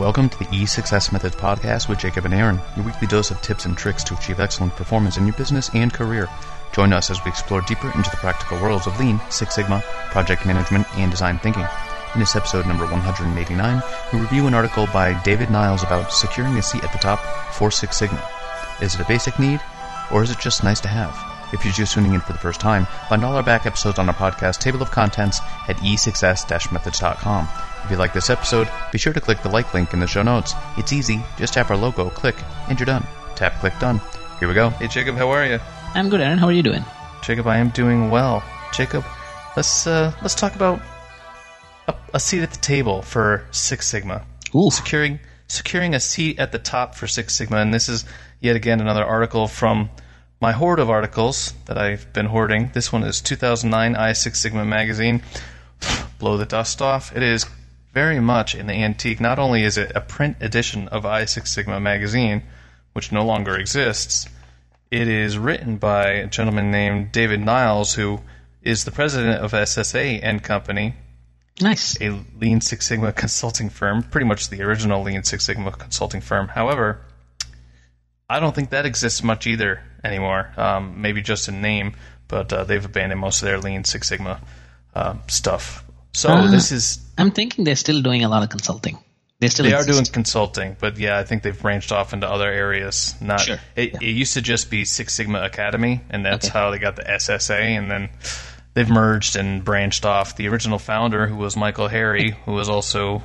Welcome to the E6S Methods podcast with Jacob and Aaron, your weekly dose of tips and tricks to achieve excellent performance in your business and career. Join us as we explore deeper into the practical worlds of Lean, Six Sigma, project management, and design thinking. In this episode number 189, we review an article by David Niles about securing a seat at the top for Six Sigma. Is it a basic need, or is it just nice to have? If you're just tuning in for the first time, find all our back episodes on our podcast table of contents at e6s-methods.com. If you like this episode, be sure to click the like link in the show notes. It's easy. Just tap our logo, click, and you're done. Tap, click, done. Here we go. Hey, Jacob, how are you? I'm good, Aaron. How are you doing? Jacob, I am doing well. Jacob, let's uh, let's talk about a, a seat at the table for Six Sigma. Ooh. Securing securing a seat at the top for Six Sigma, and this is yet again another article from my hoard of articles that I've been hoarding. This one is 2009 iSixSigma magazine. Blow the dust off. It is very much in the antique. Not only is it a print edition of iSixSigma magazine, which no longer exists, it is written by a gentleman named David Niles, who is the president of SSA and Company, Nice. a Lean Six Sigma consulting firm, pretty much the original Lean Six Sigma consulting firm. However, I don't think that exists much either anymore. Um, maybe just in name, but uh, they've abandoned most of their Lean Six Sigma uh, stuff. So Ah. this is I'm thinking they're still doing a lot of consulting. They still they are exist. doing consulting, but yeah, I think they've branched off into other areas. Not Sure. it, it used to just be Six Sigma Academy, and that's Okay. how they got the SSA, and then they've merged and branched off. The original founder, who was Michael Harry, who was also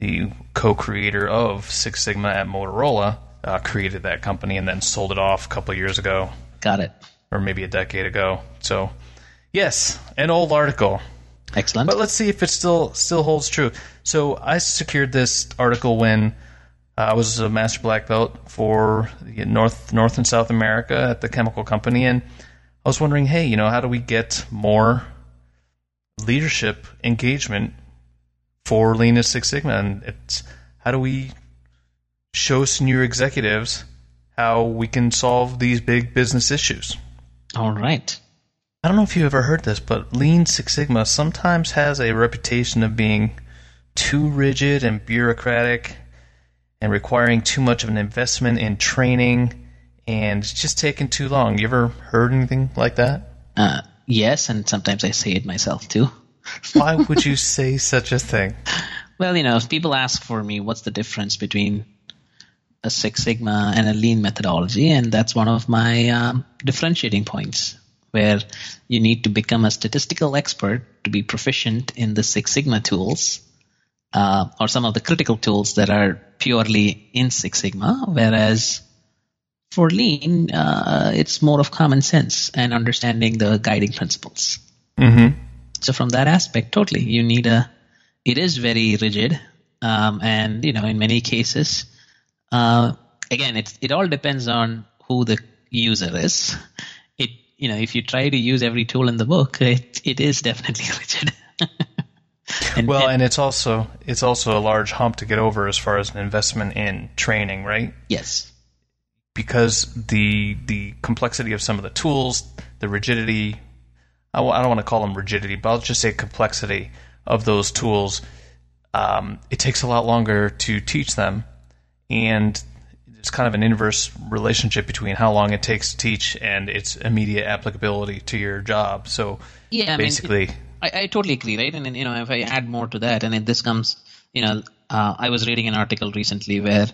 the co-creator of Six Sigma at Motorola, uh, created that company and then sold it off a couple years ago, Got it. or maybe a decade ago. So, yes, an old article. Excellent. But let's see if it still still holds true. So I secured this article when uh, I was a master black belt for the North North and South America at the chemical company, and I was wondering, hey, you know, how do we get more leadership engagement for Lean and Six Sigma, and it's how do we show senior executives how we can solve these big business issues? All right. I don't know if you ever heard this, but Lean Six Sigma sometimes has a reputation of being too rigid and bureaucratic and requiring too much of an investment in training and it's just taking too long. You ever heard anything like that? Uh, yes, and sometimes I say it myself too. Why would you say such a thing? Well, you know, if people ask for me what's the difference between a Six Sigma and a Lean methodology, and that's one of my um, differentiating points. Where you need to become a statistical expert to be proficient in the Six Sigma tools, uh, or some of the critical tools that are purely in Six Sigma, whereas for Lean, uh, it's more of common sense and understanding the guiding principles. Mm-hmm. So from that aspect, totally, you need a. It is very rigid, um, and you know, in many cases, uh, again, it it all depends on who the user is. It you know, if you try to use every tool in the book, it it is definitely rigid. and, Well, and- and it's also it's also a large hump to get over as far as an investment in training, right? yes, because the the complexity of some of the tools, the rigidity. I w- I don't want to call them rigidity, but I'll just say complexity of those tools. Um, it takes a lot longer to teach them, and it's kind of an inverse relationship between how long it takes to teach and its immediate applicability to your job. So yeah. I mean, basically, I, I totally agree, right? And, then you know, if I add more to that, and if this comes, you know, uh, I was reading an article recently where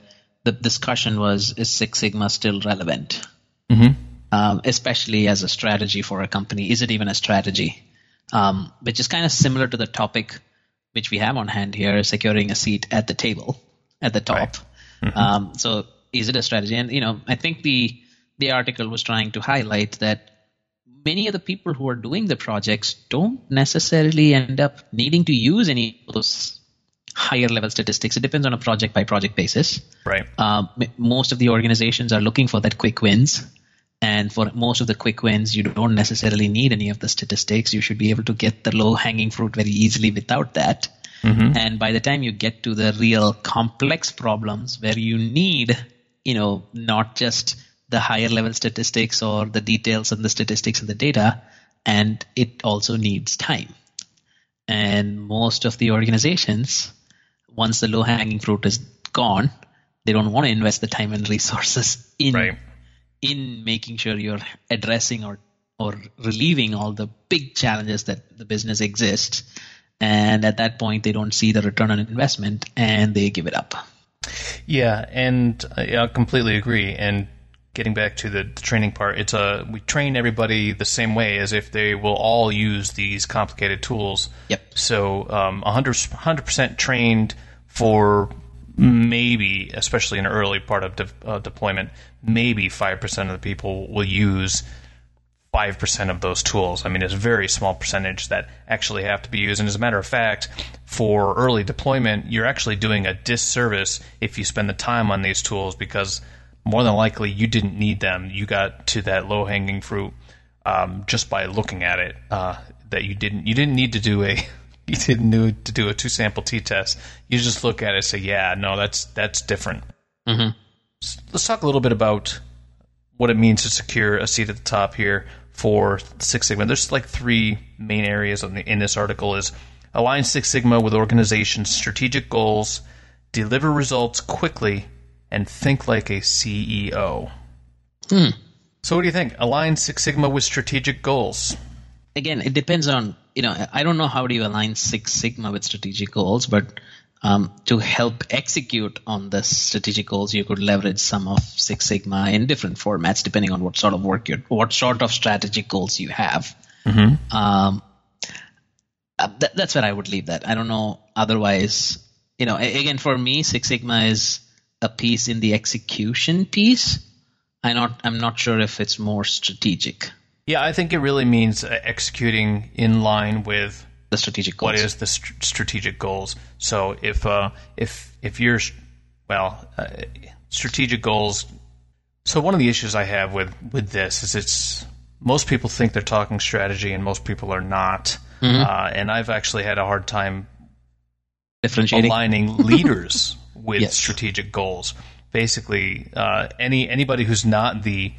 the discussion was: Is Six Sigma still relevant? Um, especially as a strategy for a company, is it even a strategy? Um, which is kind of similar to the topic which we have on hand here: securing a seat at the table at the top. Um, so, is it a strategy? And you know, I think the the article was trying to highlight that many of the people who are doing the projects don't necessarily end up needing to use any of those higher level statistics. It depends on a project by project basis. right? Um, most of the organizations are looking for that quick wins. And for most of the quick wins, you don't necessarily need any of the statistics. You should be able to get the low hanging fruit very easily without that. Mm-hmm. And by the time you get to the real complex problems where you need, you know, not just the higher level statistics or the details and the statistics and the data, and it also needs time. And most of the organizations, once the low hanging fruit is gone. They don't want to invest the time and resources in Right. in making sure you're addressing or or relieving all the big challenges that the business exists. And at that point, they don't see the return on investment and they give it up. Yeah, and I completely agree. And getting back to the, the training part, it's a we train everybody the same way as if they will all use these complicated tools. Yep. So um, 100 percent trained for maybe, especially in the early part of de- uh, deployment, maybe five percent of the people will use five percent of those tools. I mean, it's a very small percentage that actually have to be used. And as a matter of fact, for early deployment, you're actually doing a disservice if you spend the time on these tools because more than likely you didn't need them. You got to that low hanging fruit um, just by looking at it. Uh, that you didn't you didn't need to do a you didn't need to do a two sample t test. You just look at it and say, yeah, no, that's that's different. Mm-hmm. Let's talk a little bit about what it means to secure a seat at the top here for Six Sigma. There's like three main areas in, the, in this article: is align Six Sigma with organizations' strategic goals, deliver results quickly, and think like a CEO. Hmm. So, what do you think? Align Six Sigma with strategic goals. Again, it depends on you know. I don't know how do you align Six Sigma with strategic goals, but um, to help execute on the strategic goals, you could leverage some of Six Sigma in different formats, depending on what sort of work you, what sort of strategic goals you have. Mm-hmm. Um, uh, th- that's where I would leave that. I don't know. Otherwise, you know, again, for me, Six Sigma is a piece in the execution piece. I not, I'm not sure if it's more strategic. Yeah, I think it really means uh, executing in line with The strategic goals. what is the st- strategic goals. So if uh, if if you're well, uh, strategic goals. So one of the issues I have with with this is it's most people think they're talking strategy and most people are not. Uh, and I've actually had a hard time differentiating? aligning leaders with Yes. strategic goals. Basically, uh, any anybody who's not the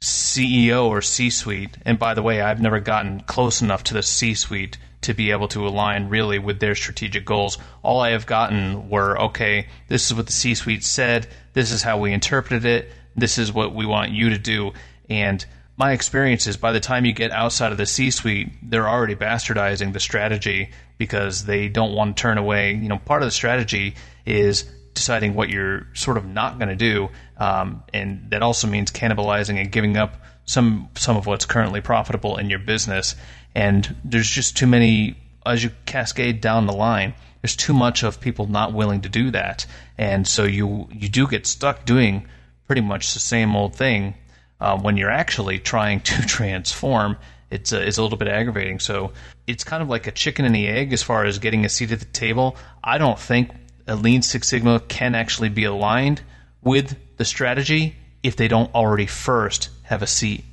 CEO or C-suite, and by the way, I've never gotten close enough to the C-suite to be able to align really with their strategic goals. All I have gotten were, okay, this is what the C-suite said, this is how we interpreted it, this is what we want you to do, and my experience is by the time you get outside of the C-suite, they're already bastardizing the strategy because they don't want to turn away. You know, part of the strategy is deciding what you're sort of not going to do, um, and that also means cannibalizing and giving up some some of what's currently profitable in your business. And there's just too many as you cascade down the line. There's too much of people not willing to do that, and so you you do get stuck doing pretty much the same old thing uh, when you're actually trying to transform. It's a, it's a little bit aggravating. So it's kind of like a chicken and the egg as far as getting a seat at the table. I don't think a Lean Six Sigma can actually be aligned with the strategy if they don't already first have a seat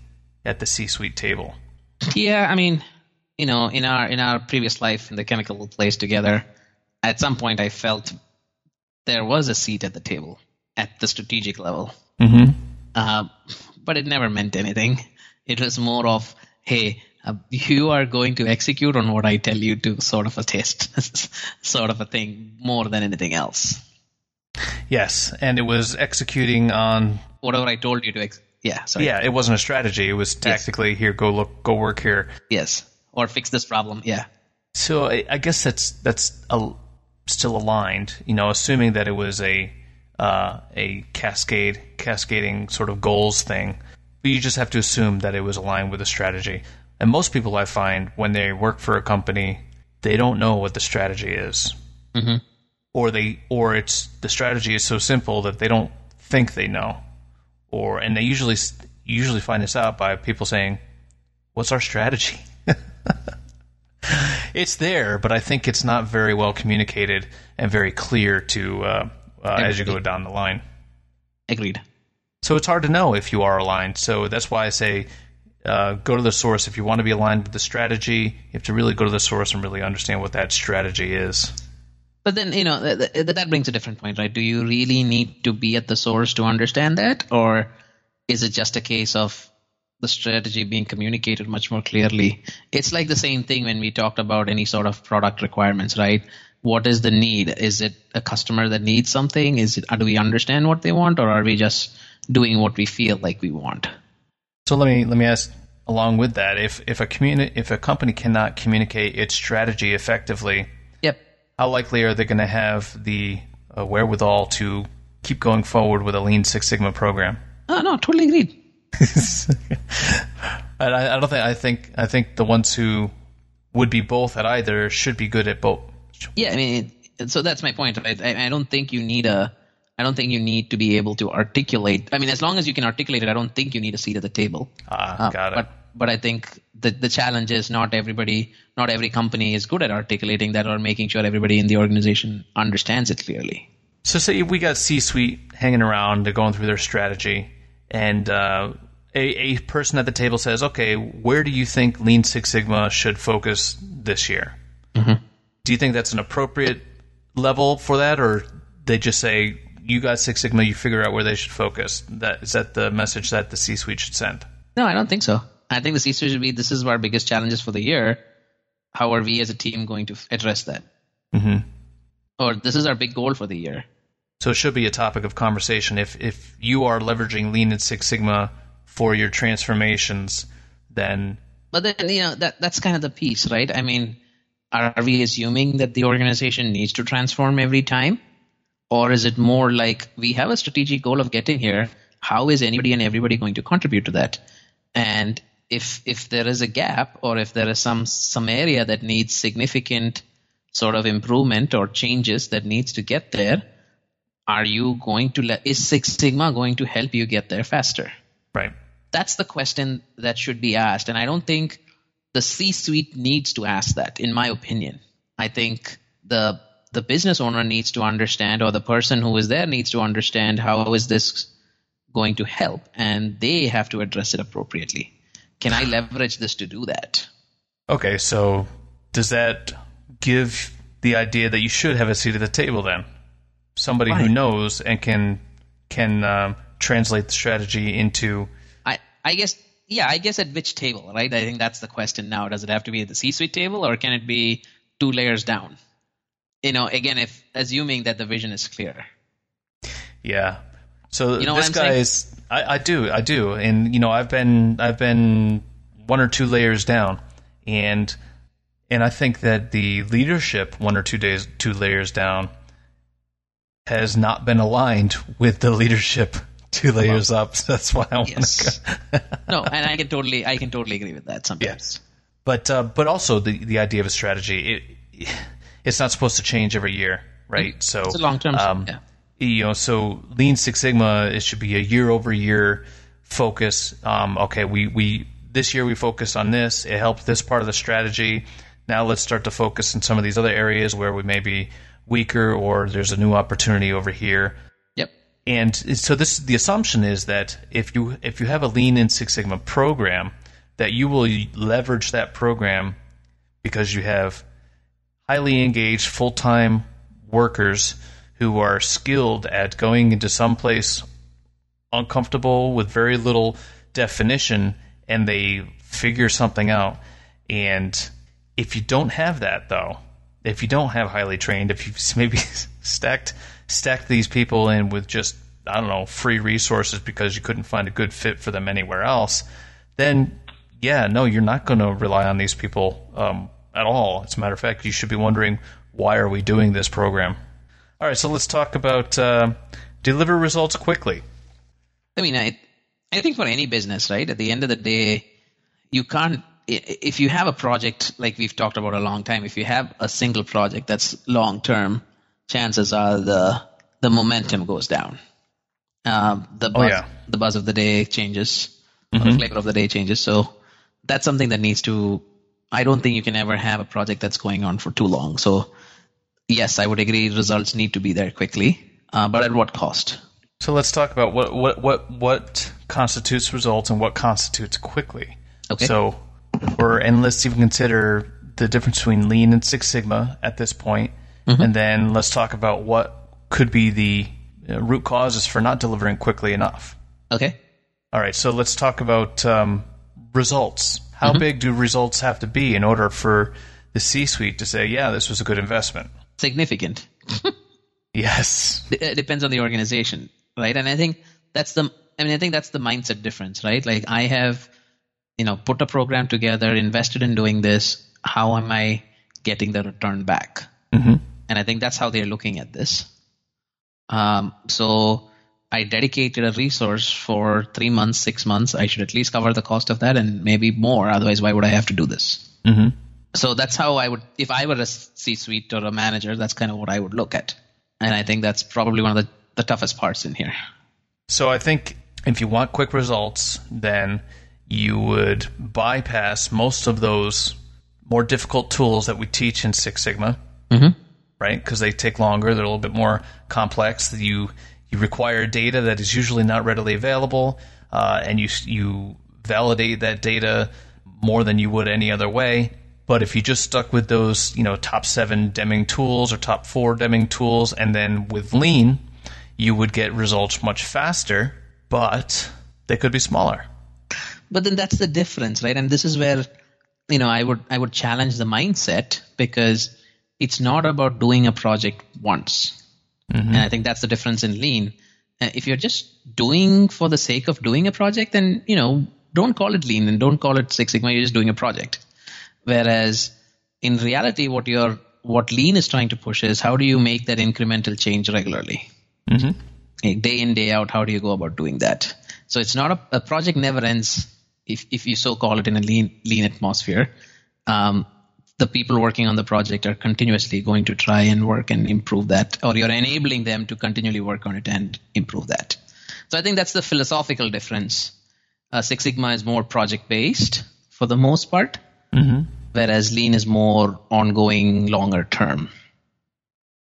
at the C-suite table. Yeah, I mean, you know, in our in our previous life in the chemical place together, at some point I felt there was a seat at the table at the strategic level, Mm-hmm. uh, but it never meant anything. It was more of, hey, uh, you are going to execute on what I tell you to, sort of a test, sort of a thing, more than anything else. Yes, and it was executing on. Whatever I told you to, ex- yeah, sorry, Yeah, it wasn't a strategy. It was tactically here. Go look. Go work here. yes, or fix this problem, yeah. So I, I guess that's that's a, still aligned. You know, assuming that it was a uh, a cascade cascading sort of goals thing. But you just have to assume that it was aligned with the strategy. And most people I find when they work for a company, they don't know what the strategy is, Mhm. or they or it's the strategy is so simple that they don't think they know, or and they usually usually find this out by people saying, "What's our strategy?" it's there, but I think it's not very well communicated and very clear to uh, uh, as you go down the line. Agreed. So it's hard to know if you are aligned. So that's why I say uh, go to the source. If you want to be aligned with the strategy, you have to really go to the source and really understand what that strategy is. But then, you know, th- th- that brings a different point, right? Do you really need to be at the source to understand that? Or is it just a case of the strategy being communicated much more clearly? It's like the same thing when we talked about any sort of product requirements, right? what is the need? Is it a customer that needs something? Is it do we understand what they want, or are we just doing what we feel like we want? So let me let me ask along with that if if a communi- if a company cannot communicate its strategy effectively, how likely are they going to have the uh, wherewithal to keep going forward with a Lean Six Sigma program? Oh, no, totally agreed. I, I don't think I think I think the ones who would be both at either should be good at both. Yeah, I mean, so that's my point. I, I don't think you need a. I don't think you need to be able to articulate. I mean, as long as you can articulate it, I don't think you need a seat at the table. Ah, uh, got it. But but I think the the challenge is not everybody, not every company is good at articulating that or making sure everybody in the organization understands it clearly. So say we got C-suite hanging around, they're going through their strategy, and uh, a, a person at the table says, "Okay, where do you think Lean Six Sigma should focus this year?" Mm-hmm. Do you think that's an appropriate level for that, or they just say, "You got Six Sigma, you figure out where they should focus"? That is that the message that the C-suite should send? No, I don't think so. I think the C-suite should be, "This is our biggest challenges for the year. How are we as a team going to address that?" Mm-hmm. Or this is our big goal for the year. So it should be a topic of conversation. If if you are leveraging Lean and Six Sigma for your transformations, then. But then you know that that's kind of the piece, right? I mean, are we assuming that the organization needs to transform every time, or is it more like we have a strategic goal of getting here? How is anybody and everybody going to contribute to that? And if if there is a gap, or if there is some some area that needs significant sort of improvement or changes that needs to get there are you going to let is six sigma going to help you get there faster? Right. That's the question that should be asked and i don't think the c suite needs to ask that in my opinion. I think the the business owner needs to understand or the person who is there needs to understand how is this going to help and they have to address it appropriately can i leverage this to do that? Okay so does that give the idea that you should have a seat at the table then? Somebody right. who knows and can can um, translate the strategy into i i guess yeah i guess at which table right? I think that's the question now. Does it have to be at the c suite table or can it be two layers down? You know again if assuming that the vision is clear. Yeah. So you know this guy is I, I do i do and you know i've been i've been one or two layers down and and I think that the leadership, one or two days, two layers down, has not been aligned with the leadership two layers up. So that's why I want yes. to. no, and I can totally, I can totally agree with that. Sometimes, yes. but uh, but also the the idea of a strategy, it it's not supposed to change every year, right? Mm-hmm. So it's a long term. Um, yeah. You know, so Lean Six Sigma, it should be a year over year focus. Um, okay, we we this year we focused on this. It helped this part of the strategy now let's start to focus in some of these other areas where we may be weaker or there's a new opportunity over here. Yep. And so this the assumption is that if you if you have a lean in Six Sigma program, that you will leverage that program because you have highly engaged full-time workers who are skilled at going into some place uncomfortable with very little definition and they figure something out and if you don't have that, though, if you don't have highly trained, if you've maybe stacked stacked these people in with just I don't know free resources because you couldn't find a good fit for them anywhere else, then yeah, no, you're not going to rely on these people um, at all. As a matter of fact, you should be wondering why are we doing this program. All right, so let's talk about uh, deliver results quickly. I mean, I I think for any business, right? At the end of the day, you can't if you have a project like we've talked about a long time, if you have a single project that's long term, chances are the the momentum goes down. Um, the oh, buzz, oh, yeah. the buzz of the day changes, mm-hmm. the flavor of the day changes. So that's something that needs to. I don't think you can ever have a project that's going on for too long. So yes, I would agree. Results need to be there quickly, uh, but at what cost? So let's talk about what what what what constitutes results and what constitutes quickly. Okay. So or and let's even consider the difference between Lean and Six Sigma at this point, mm-hmm. and then let's talk about what could be the uh, root causes for not delivering quickly enough. Okay. All right. So let's talk about um, results. How mm-hmm. big do results have to be in order for the C-suite to say, "Yeah, this was a good investment"? Significant. yes. It depends on the organization, right? And I think that's the I mean I think that's the mindset difference, right? Like I have you know put a program together, invested in doing this. How am I getting the return back? Mm-hmm. And I think that's how they're looking at this. Um, so I dedicated a resource for three months, six months. I should at least cover the cost of that and maybe more. Otherwise, why would I have to do this? Mm-hmm. So that's how I would, if I were a C suite or a manager, that's kind of what I would look at. And I think that's probably one of the, the toughest parts in here. So I think if you want quick results, then you would bypass most of those more difficult tools that we teach in Six Sigma, mm-hmm. right? Because they take longer, they're a little bit more complex. You you require data that is usually not readily available, uh, and you you validate that data more than you would any other way. But if you just stuck with those, you know, top seven Deming tools or top four Deming tools, and then with Lean, you would get results much faster, but they could be smaller. But then that's the difference, right? And this is where, you know, I would I would challenge the mindset because it's not about doing a project once. Mm-hmm. And I think that's the difference in lean. Uh, if you're just doing for the sake of doing a project, then, you know, don't call it lean and don't call it Six Sigma. You're just doing a project. Whereas in reality, what you're, what lean is trying to push is how do you make that incremental change regularly? Mm-hmm. Day in, day out, how do you go about doing that? So it's not a, a project never ends if, if you so call it in a lean, lean atmosphere. Um, the people working on the project are continuously going to try and work and improve that, or you're enabling them to continually work on it and improve that. So I think that's the philosophical difference. Uh, Six Sigma is more project based for the most part, mm-hmm. whereas Lean is more ongoing, longer term,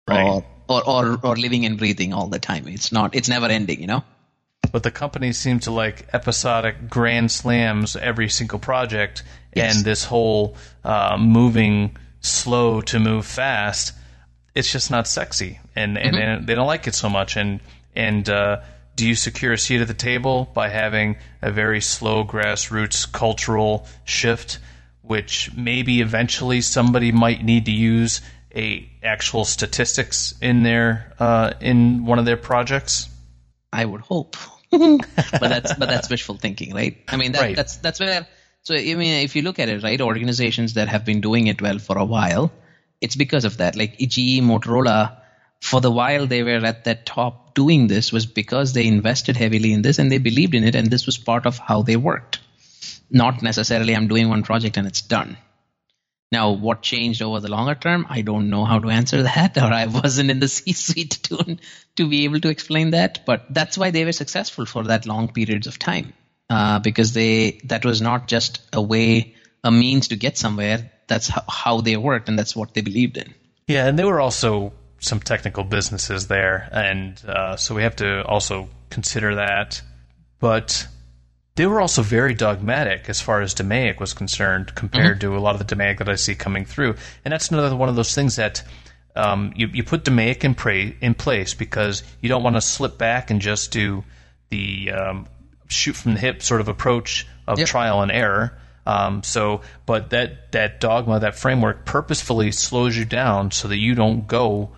right. or, or or or living and breathing all the time. It's not. It's never ending. You know. But the companies seem to like episodic grand slams every single project, yes. and this whole uh, moving slow to move fast. It's just not sexy, and and, mm-hmm. and they don't like it so much. And and uh, do you secure a seat at the table by having a very slow grassroots cultural shift, which maybe eventually somebody might need to use a actual statistics in their uh, in one of their projects? I would hope, but that's but that's wishful thinking, right? I mean, that, right. that's that's where. So I mean, if you look at it, right, organizations that have been doing it well for a while, it's because of that. Like GE, Motorola, for the while they were at that top doing this was because they invested heavily in this and they believed in it, and this was part of how they worked. Not necessarily, I'm doing one project and it's done. Now, what changed over the longer term? I don't know how to answer that, or I wasn't in the C-suite to to be able to explain that. But that's why they were successful for that long periods of time, uh, because they that was not just a way, a means to get somewhere. That's how, how they worked, and that's what they believed in. Yeah, and they were also some technical businesses there, and uh, so we have to also consider that. But they were also very dogmatic as far as DMAIC was concerned compared mm-hmm. to a lot of the DMAIC that I see coming through. And that's another one of those things that um, you, you put DMAIC in, pra- in place because you don't want to slip back and just do the um, shoot from the hip sort of approach of yep. trial and error. Um, so, but that, that dogma, that framework purposefully slows you down so that you don't go,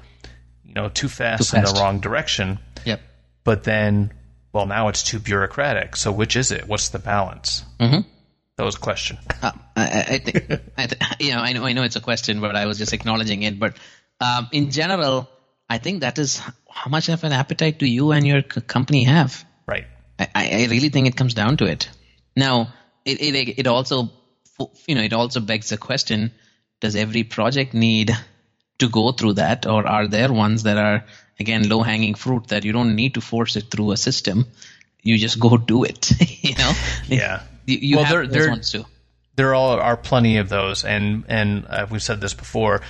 you know, too fast, too fast. in the wrong direction. Yep. But then well, now it's too bureaucratic. So which is it? What's the balance? Mm-hmm. That was a question. Uh, I, I, think, I th- you know, I know, I know it's a question, but I was just acknowledging it. But um, in general, I think that is how much of an appetite do you and your c- company have? Right. I, I really think it comes down to it. Now, it, it it also, you know, it also begs the question: Does every project need to go through that, or are there ones that are again low hanging fruit that you don't need to force it through a system? You just go do it. you know? Yeah. You, you well, have there, those there, ones too. There all are plenty of those, and and uh, we've said this before.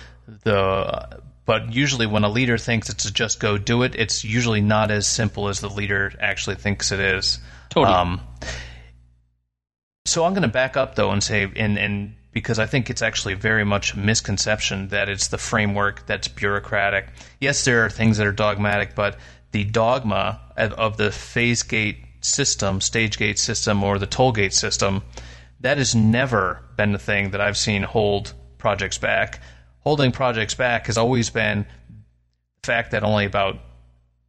The but usually when a leader thinks it's a just go do it, it's usually not as simple as the leader actually thinks it is. Totally. Um, so I'm going to back up though and say, and and because I think it's actually very much a misconception that it's the framework that's bureaucratic. Yes, there are things that are dogmatic, but the dogma of the phase gate system, stage gate system, or the toll gate system, that has never been the thing that I've seen hold projects back. holding projects back has always been the fact that only about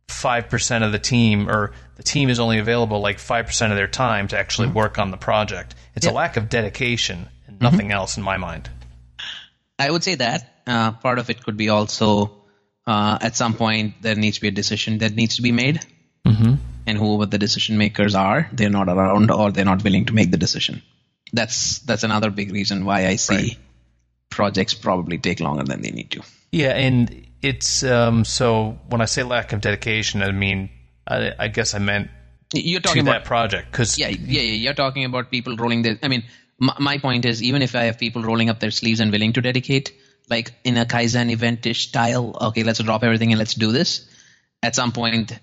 5% of the team or the team is only available like 5% of their time to actually mm-hmm. work on the project. It's yep. a lack of dedication mm-hmm. nothing mm-hmm. else in my mind. I would say that uh, part of it could be also uh, at some point there needs to be a decision that needs to be made. Mm-hmm. And whoever the decision makers are, they're not around or they're not willing to make the decision. That's that's another big reason why I see right. projects probably take longer than they need to. Yeah, and it's um, so when I say lack of dedication, I mean I, I guess I meant you're talking about that project because yeah, yeah, yeah, you're talking about people rolling their. I mean, my, my point is even if I have people rolling up their sleeves and willing to dedicate, like in a Kaizen eventish style, okay, let's drop everything and let's do this. At some point,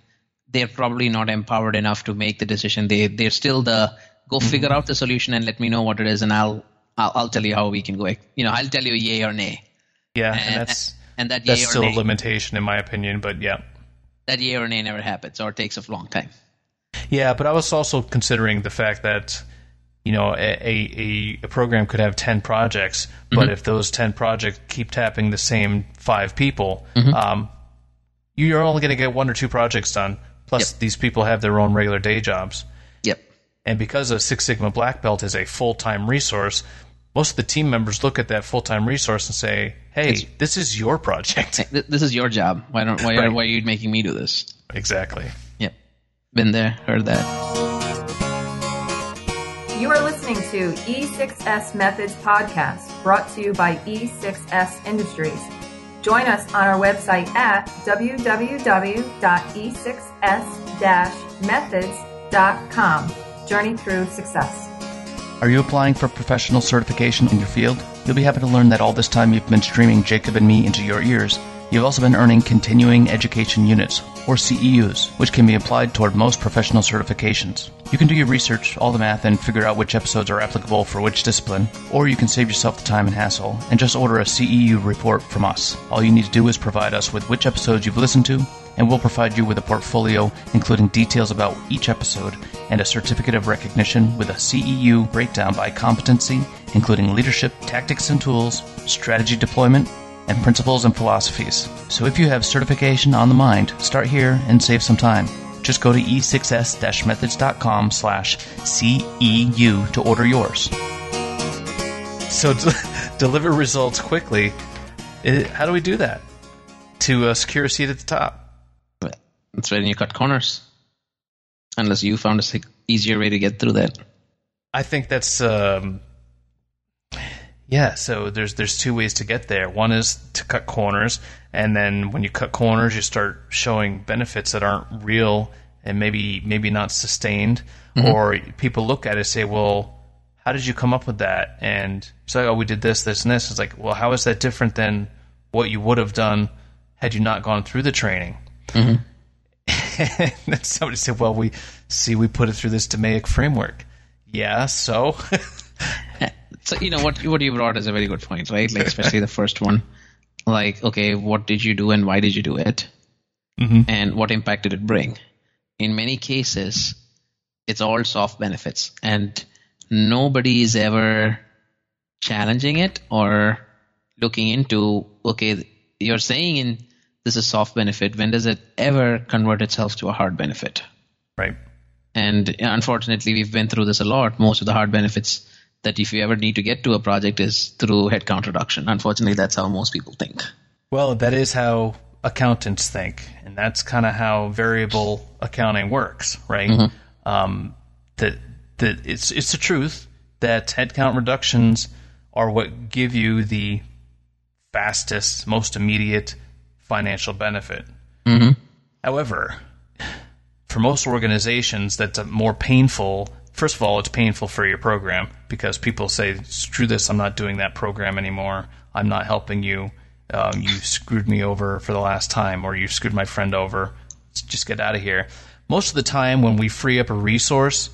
they're probably not empowered enough to make the decision. They they're still the go mm-hmm. figure out the solution and let me know what it is, and I'll I'll, I'll tell you how we can go. You know, I'll tell you yay or nay. Yeah, and, and that's and that that's still nay, a limitation in my opinion. But yeah, that yay or nay never happens or takes a long time. Yeah, but I was also considering the fact that you know, a, a, a program could have 10 projects, but mm-hmm. if those 10 projects keep tapping the same five people, mm-hmm. um, you're only going to get one or two projects done. Plus, yep. these people have their own regular day jobs. Yep. And because a Six Sigma Black Belt is a full time resource, most of the team members look at that full time resource and say, "Hey, it's, this is your project. This is your job. Why don't why, right. why are you making me do this?" Exactly. Yep. Been there, heard that. To E6S Methods Podcast, brought to you by E6S Industries. Join us on our website at www.e6s-methods.com. Journey through success. Are you applying for professional certification in your field? You'll be happy to learn that all this time you've been streaming Jacob and me into your ears You've also been earning continuing education units, or CEUs, which can be applied toward most professional certifications. You can do your research, all the math, and figure out which episodes are applicable for which discipline, or you can save yourself the time and hassle and just order a CEU report from us. All you need to do is provide us with which episodes you've listened to, and we'll provide you with a portfolio including details about each episode and a certificate of recognition with a CEU breakdown by competency, including leadership, tactics and tools, strategy deployment, and principles and philosophies. So if you have certification on the mind, start here and save some time. Just go to e6s-methods.com slash CEU to order yours. So to deliver results quickly, it, how do we do that? To uh, secure a seat at the top. That's right, and you cut corners. Unless you found a easier way to get through that. I think that's um, yeah, so there's there's two ways to get there. One is to cut corners, and then when you cut corners, you start showing benefits that aren't real and maybe maybe not sustained. Mm-hmm. Or people look at it and say, "Well, how did you come up with that?" And say, "Oh, we did this, this, and this." It's like, well, how is that different than what you would have done had you not gone through the training? Mm-hmm. and somebody said, "Well, we see we put it through this DMAIC framework." Yeah, so. So you know what what you brought is a very good point, right? Like especially the first one. Like, okay, what did you do and why did you do it? Mm-hmm. And what impact did it bring? In many cases, it's all soft benefits, and nobody is ever challenging it or looking into. Okay, you're saying in this is soft benefit. When does it ever convert itself to a hard benefit? Right. And unfortunately, we've been through this a lot. Most of the hard benefits that if you ever need to get to a project is through headcount reduction. Unfortunately, that's how most people think. Well, that is how accountants think, and that's kind of how variable accounting works, right? Mm-hmm. Um, that that it's it's the truth that headcount reductions are what give you the fastest, most immediate financial benefit. Mm-hmm. However, for most organizations, that's a more painful first of all, it's painful for your program because people say, screw this, I'm not doing that program anymore. I'm not helping you. Um, you screwed me over for the last time, or you screwed my friend over. Let's just get out of here. Most of the time, when we free up a resource,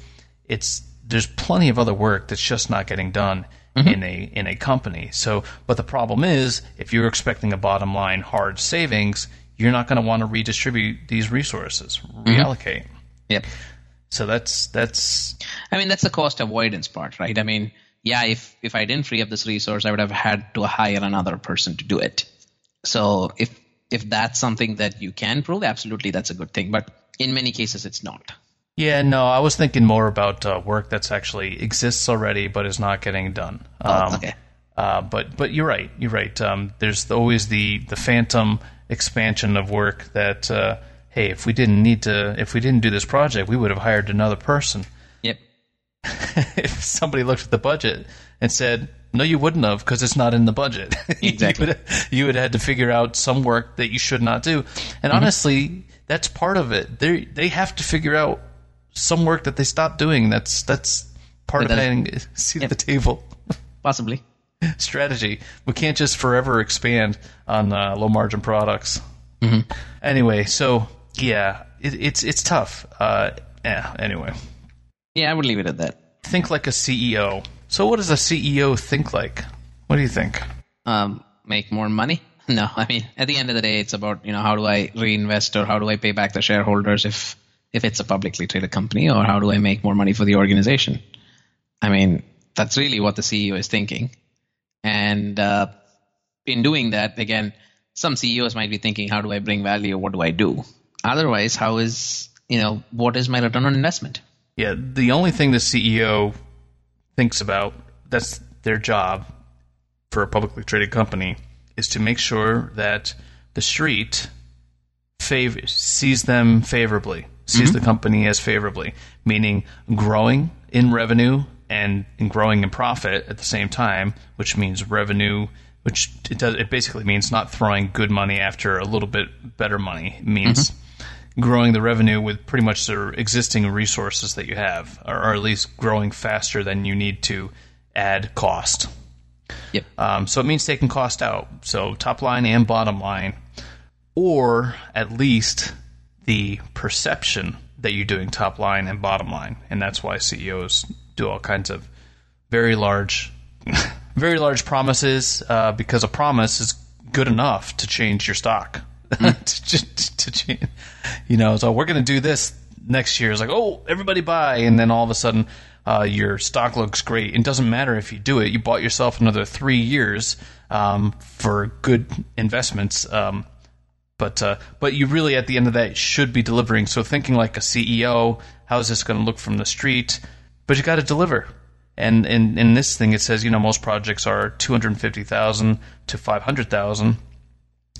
it's there's plenty of other work that's just not getting done mm-hmm. in a in a company. So, but the problem is, if you're expecting a bottom line hard savings, you're not going to want to redistribute these resources, mm-hmm. reallocate. Yep. So that's that's. I mean, that's the cost avoidance part, right? I mean, yeah, if if I didn't free up this resource, I would have had to hire another person to do it. So if if that's something that you can prove, absolutely, that's a good thing. But in many cases, it's not. Yeah, no, I was thinking more about uh, work that's actually exists already but is not getting done. Oh, okay. Uh, but but you're right. You're right. Um, there's always the the phantom expansion of work that uh, hey, if we didn't need to, if we didn't do this project, we would have hired another person. Yep. if somebody looked at the budget and said, "No, you wouldn't have, because it's not in the budget," Exactly. you, would, you would have had to figure out some work that you should not do. And Mm-hmm. honestly, that's part of it. They they have to figure out some work that they stopped doing. That's that's part But of having a seat Yep. at the table Possibly. strategy. We can't just forever expand on uh, low margin products. Mm-hmm. Anyway, so yeah, it, it's it's tough. Uh, yeah. Anyway, Yeah, I would leave it at that. think like a CEO. So, what does a CEO think like? What do you think? Um, make more money? No, I mean, at the end of the day, it's about you know how do I reinvest or how do I pay back the shareholders if if it's a publicly traded company, or how do I make more money for the organization? I mean, that's really what the CEO is thinking. And uh, in doing that, again, some CEOs might be thinking, how do I bring value? What do I do? Otherwise, how is you know what is my return on investment? Yeah, the only thing the CEO thinks about that's their job for a publicly traded company is to make sure that the street sees them favorably, sees mm-hmm. the company as favorably, meaning growing in revenue and in growing in profit at the same time, which means revenue. Which it does. It basically means not throwing good money after a little bit better money. It means mm-hmm. Growing the revenue with pretty much the existing resources that you have, or, or at least growing faster than you need to add cost. Yep. Um, so it means taking cost out. So top line and bottom line, or at least the perception that you're doing top line and bottom line, and that's why CEOs do all kinds of very large, very large promises uh, because a promise is good enough to change your stock. To, to, to you know, so we're going to do this next year. It's like, oh, everybody buy, and then all of a sudden, uh, your stock looks great. It doesn't matter if you do it; you bought yourself another three years um, for good investments. Um, but uh, but you really at the end of that should be delivering. So thinking like a CEO, how is this going to look from the street? But you got to deliver. And in in this thing, it says you know most projects are two hundred fifty thousand to five hundred thousand.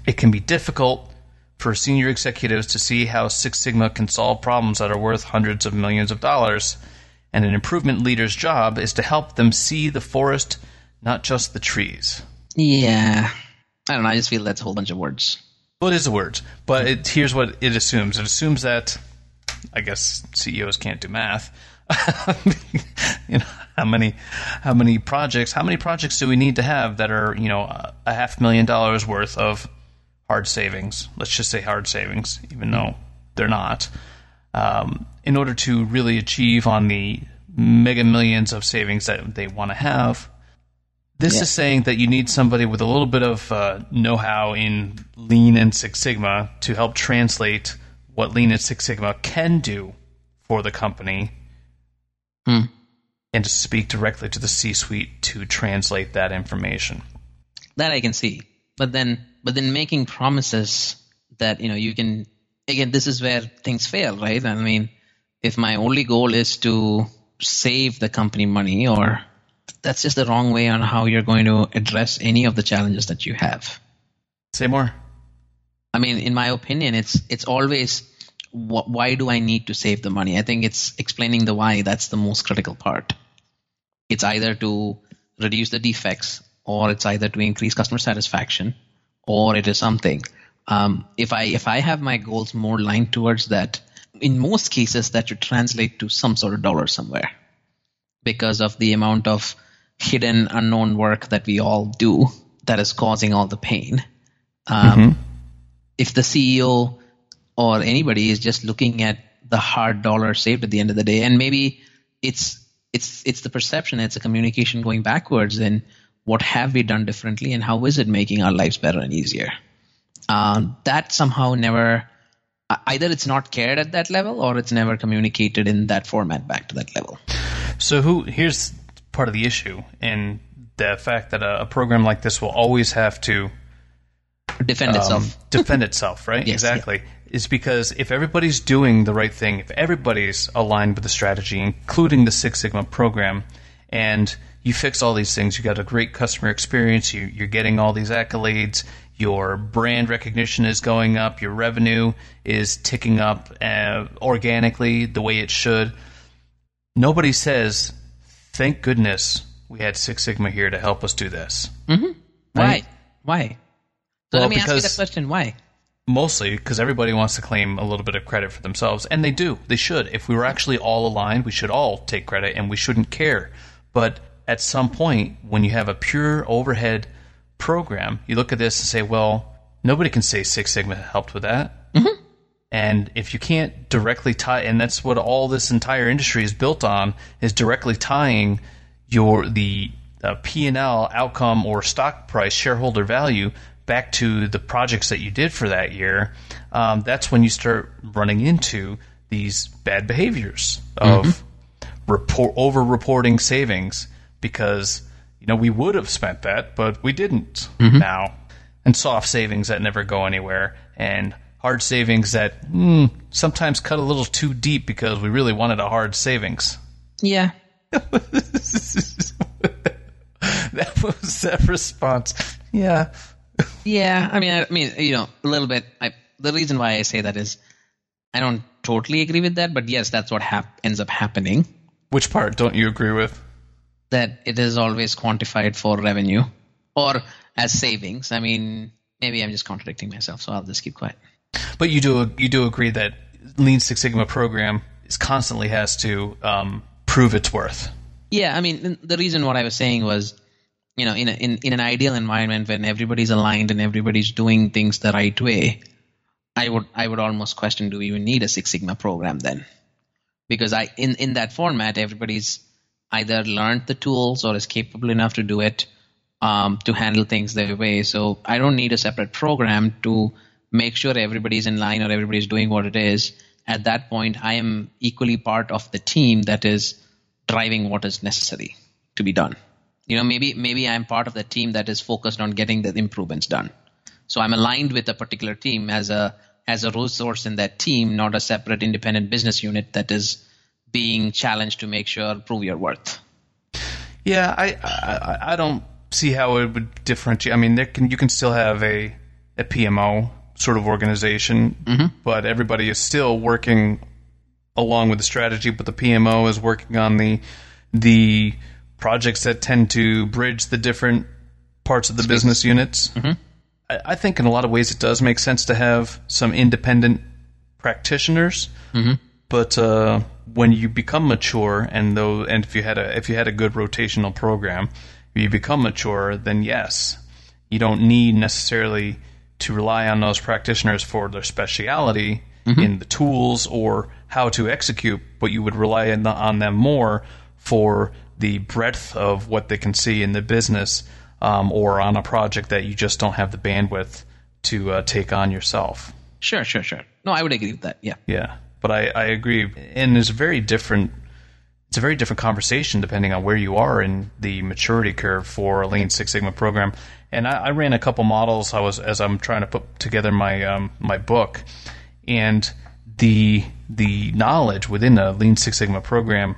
It can be difficult for senior executives to see how Six Sigma can solve problems that are worth hundreds of millions of dollars. And an improvement leader's job is to help them see the forest, not just the trees. Yeah. I don't know. I just feel that's a whole bunch of words. Well, it is a word, but it, here's what it assumes. It assumes that, I guess CEOs can't do math. you know, how many, how many projects, how many projects do we need to have that are, you know, a, a half million dollars worth of hard savings? Let's just say hard savings, even though they're not. Um, in order to really achieve on the mega millions of savings that they want to have, this Yeah. is saying that you need somebody with a little bit of uh, know-how in Lean and Six Sigma to help translate what Lean and Six Sigma can do for the company, Hmm. and to speak directly to the C-suite to translate that information. that I can see. But then, but then making promises that you know you can again, this is where things fail, right? I mean, if my only goal is to save the company money, or that's just the wrong way on how you're going to address any of the challenges that you have. Say more. I mean, in my opinion, it's it's always wh- why do I need to save the money? I think it's explaining the why that's the most critical part. It's either to reduce the defects, or it's either to increase customer satisfaction, or it is something. Um, if I if I have my goals more lined towards that, in most cases that should translate to some sort of dollar somewhere, because of the amount of hidden unknown work that we all do that is causing all the pain. Um, if the CEO or anybody is just looking at the hard dollar saved at the end of the day, and maybe it's it's it's the perception, it's a communication going backwards, then what have we done differently, and how is it making our lives better and easier? Um, that somehow never either it's not cared at that level or it's never communicated in that format back to that level. So who here's part of the issue, and the fact that a, a program like this will always have to defend um, itself. defend itself, right? Yes, exactly. Is because if everybody's doing the right thing, if everybody's aligned with the strategy, including the Six Sigma program, and you fix all these things, you got a great customer experience, you, you're getting all these accolades, your brand recognition is going up, your revenue is ticking up uh, organically the way it should. Nobody says, "Thank goodness we had Six Sigma here to help us do this." Why? Why? So Well, let me ask you the question. Why? Mostly because everybody wants to claim a little bit of credit for themselves, and they do. They should. If we were actually all aligned, we should all take credit, and we shouldn't care. But at some point, when you have a pure overhead program, you look at this and say, "Well, nobody can say Six Sigma helped with that." Mm-hmm. And if you can't directly tie, and that's what all this entire industry is built on, is directly tying your the uh, P and L outcome or stock price shareholder value back to the projects that you did for that year. Um, that's when you start running into these bad behaviors of report over reporting savings because you know we would have spent that, but we didn't now, and soft savings that never go anywhere and hard savings that mm, sometimes cut a little too deep because we really wanted a hard savings. Yeah. that was that response. Yeah. Yeah, I mean, I mean, you know, a little bit. I, the reason why I say that is, I don't totally agree with that, but yes, that's what hap- ends up happening. Which part don't you agree with? That it is always quantified for revenue or as savings. I mean, maybe I'm just contradicting myself, so I'll just keep quiet. But you do you do agree that Lean Six Sigma program is constantly has to um, prove its worth. Yeah, I mean, the reason what I was saying was, you know, in a, in in an ideal environment when everybody's aligned and everybody's doing things the right way, I would I would almost question, do we even need a Six Sigma program then? Because I in in that format, everybody's either learned the tools or is capable enough to do it um, to handle things their way. So I don't need a separate program to make sure everybody's in line or everybody's doing what it is. At that point, I am equally part of the team that is driving what is necessary to be done. You know, maybe maybe I'm part of the team that is focused on getting the improvements done. So I'm aligned with a particular team as a as a resource in that team, not a separate independent business unit that is being challenged to make sure prove your worth. Yeah, I, I I don't see how it would differentiate. I mean, there can you can still have a a PMO sort of organization, mm-hmm. but everybody is still working along with the strategy. But the PMO is working on the the projects that tend to bridge the different parts of the business units. Mm-hmm. I, I think in a lot of ways it does make sense to have some independent practitioners, mm-hmm. But uh, when you become mature and though and if you had a if you had a good rotational program, if you become mature, then yes, you don't need necessarily to rely on those practitioners for their speciality in the tools or how to execute, but you would rely on, the, on them more for the breadth of what they can see in the business um, or on a project that you just don't have the bandwidth to uh, take on yourself. Sure, sure, sure. No, I would agree with that. Yeah. Yeah, but I, I agree, and it's a very different. It's a very different conversation depending on where you are in the maturity curve for a Lean Six Sigma program. And I, I ran a couple models. I was as I'm trying to put together my um, my book, and the the knowledge within a Lean Six Sigma program,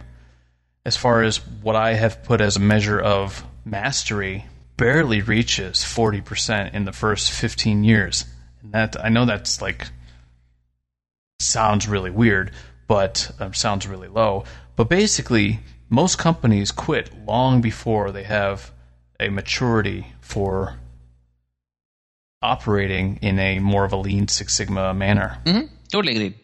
as far as what I have put as a measure of mastery, barely reaches forty percent in the first fifteen years. And that I know that's like sounds really weird, but um, sounds really low. But basically, most companies quit long before they have a maturity for operating in a more of a lean Six Sigma manner. hmm Totally agreed.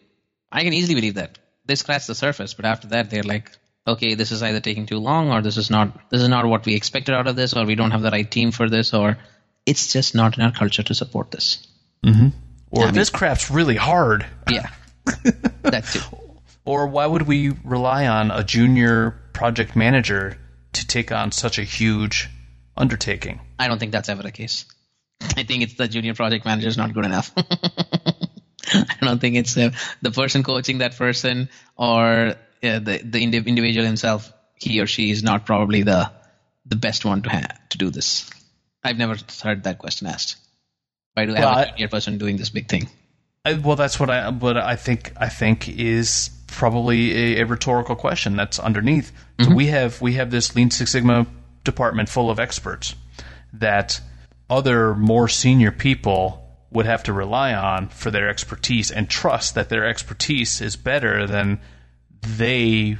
I can easily believe that. They scratch the surface, but after that, they're like, okay, this is either taking too long, or this is not this is not what we expected out of this, or we don't have the right team for this, or it's just not in our culture to support this. Or I mean- this crap's really hard. Yeah, that too. Or why would we rely on a junior project manager to take on such a huge undertaking? I don't think that's ever the case. I think it's the junior project manager is not good enough. I don't think it's uh, the person coaching that person or uh, the the indi- individual himself. he or she is not probably the the best one to ha- to do this. I've never heard that question asked. Why do I Well, have a junior person doing this big thing? I, well, that's what I. What I think. I think is probably a, a rhetorical question that's underneath. So we have we have this Lean Six Sigma department full of experts that other more senior people would have to rely on for their expertise and trust that their expertise is better than they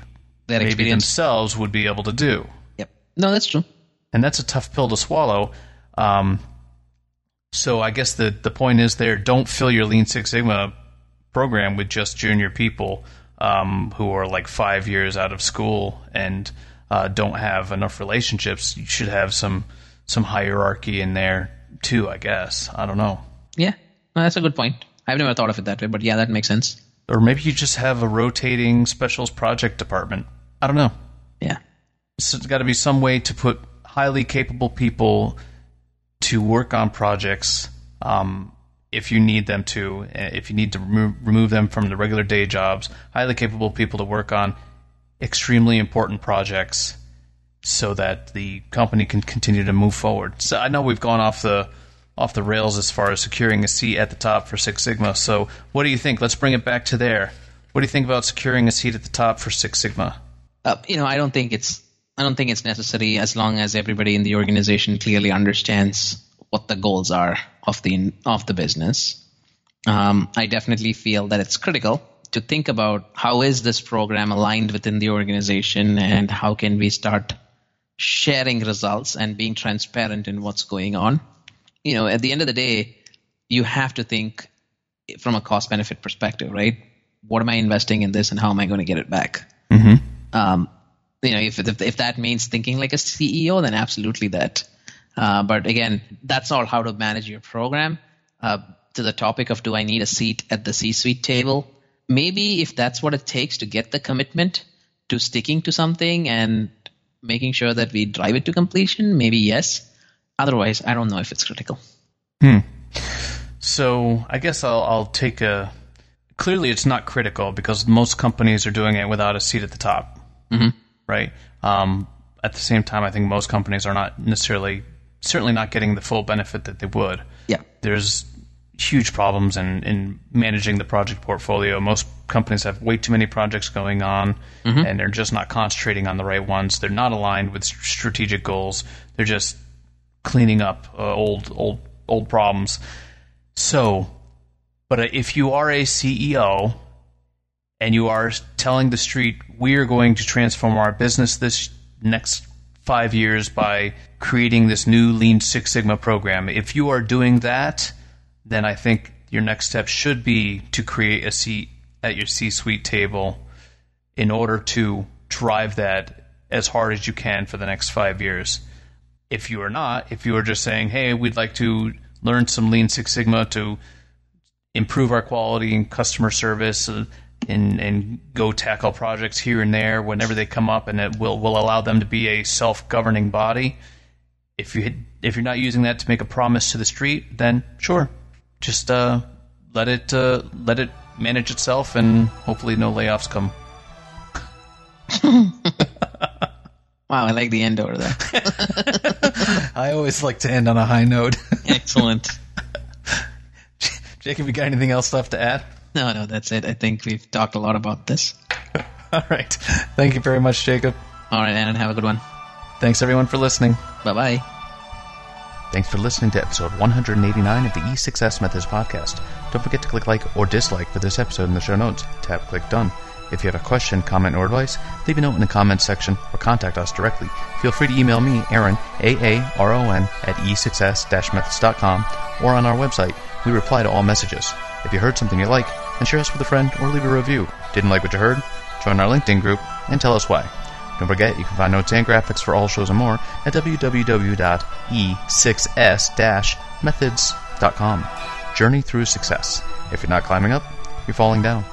Their maybe experience. themselves would be able to do. Yep. No, that's true. and that's a tough pill to swallow. Um, so I guess the the point is there: don't fill your Lean Six Sigma program with just junior people um, who are like five years out of school and uh, don't have enough relationships. You should have some some hierarchy in there too. I guess I don't know, Yeah. No, that's a good point. I've never thought of it that way, but yeah, that makes sense. or maybe you just have a rotating specials project department. I don't know. Yeah. So it's got to be some way to put highly capable people to work on projects um, if you need them to. uh, If you need to remo- remove them from the regular day jobs, highly capable people to work on extremely important projects so that the company can continue to move forward. So I know we've gone off the off the rails as far as securing a seat at the top for Six Sigma. So what do you think? Let's bring it back to there. What do you think about securing a seat at the top for Six Sigma? Uh, you know, I don't think it's I don't think it's necessary as long as everybody in the organization clearly understands what the goals are of the of the business. Um, I definitely feel that it's critical to think about how is this program aligned within the organization and how can we start sharing results and being transparent in what's going on. You know, at the end of the day, you have to think from a cost benefit perspective, right? What am I investing in this and how am I going to get it back? um, you know, if, if if that means thinking like a CEO, then absolutely that. Uh, but again, that's all how to manage your program. Uh, to the topic of do I need a seat at the C-suite table? Maybe if that's what it takes to get the commitment to sticking to something and making sure that we drive it to completion, maybe yes. Otherwise, I don't know if it's critical. Hmm. So I guess I'll, I'll take a. Clearly, it's not critical because most companies are doing it without a seat at the top, mm-hmm. Right? Um, at the same time, I think most companies are not necessarily, certainly not getting the full benefit that they would. Yeah. There's huge problems in, in managing the project portfolio. Most companies have way too many projects going on, and they're just not concentrating on the right ones. They're not aligned with strategic goals. They're just cleaning up uh, old old old problems. So, but if you are a CEO and you are telling the street we are going to transform our business this next five years by creating this new Lean Six Sigma program, if you are doing that, then I think your next step should be to create a seat at your C-suite table in order to drive that as hard as you can for the next five years. If you are not, if you are just saying, "Hey, we'd like to learn some Lean Six Sigma to improve our quality and customer service and and go tackle projects here and there whenever they come up and it will will allow them to be a self-governing body if you if you're not using that to make a promise to the street then sure just uh, let it uh, let it manage itself and hopefully no layoffs come Wow, I like the end over there. I always like to end on a high note Excellent. Jacob you got anything else left to add No, no, that's it. I think we've talked a lot about this. all right thank you very much Jacob All right, Aaron, have a good one. thanks everyone for listening Bye bye. Thanks for listening to episode 189 of the E6S Methods podcast. Don't forget to click like or dislike for this episode in the show notes. Tap click done. If you have a question, comment, or advice, leave a note in the comments section or contact us directly. Feel free to email me, Aaron, A-A-R-O-N, at e6s-methods.com or on our website. We reply to all messages. If you heard something you like, then share us with a friend or leave a review. Didn't like what you heard? Join our LinkedIn group and tell us why. Don't forget, you can find notes and graphics for all shows and more at www.e6s-methods.com. Journey through success. If you're not climbing up, you're falling down.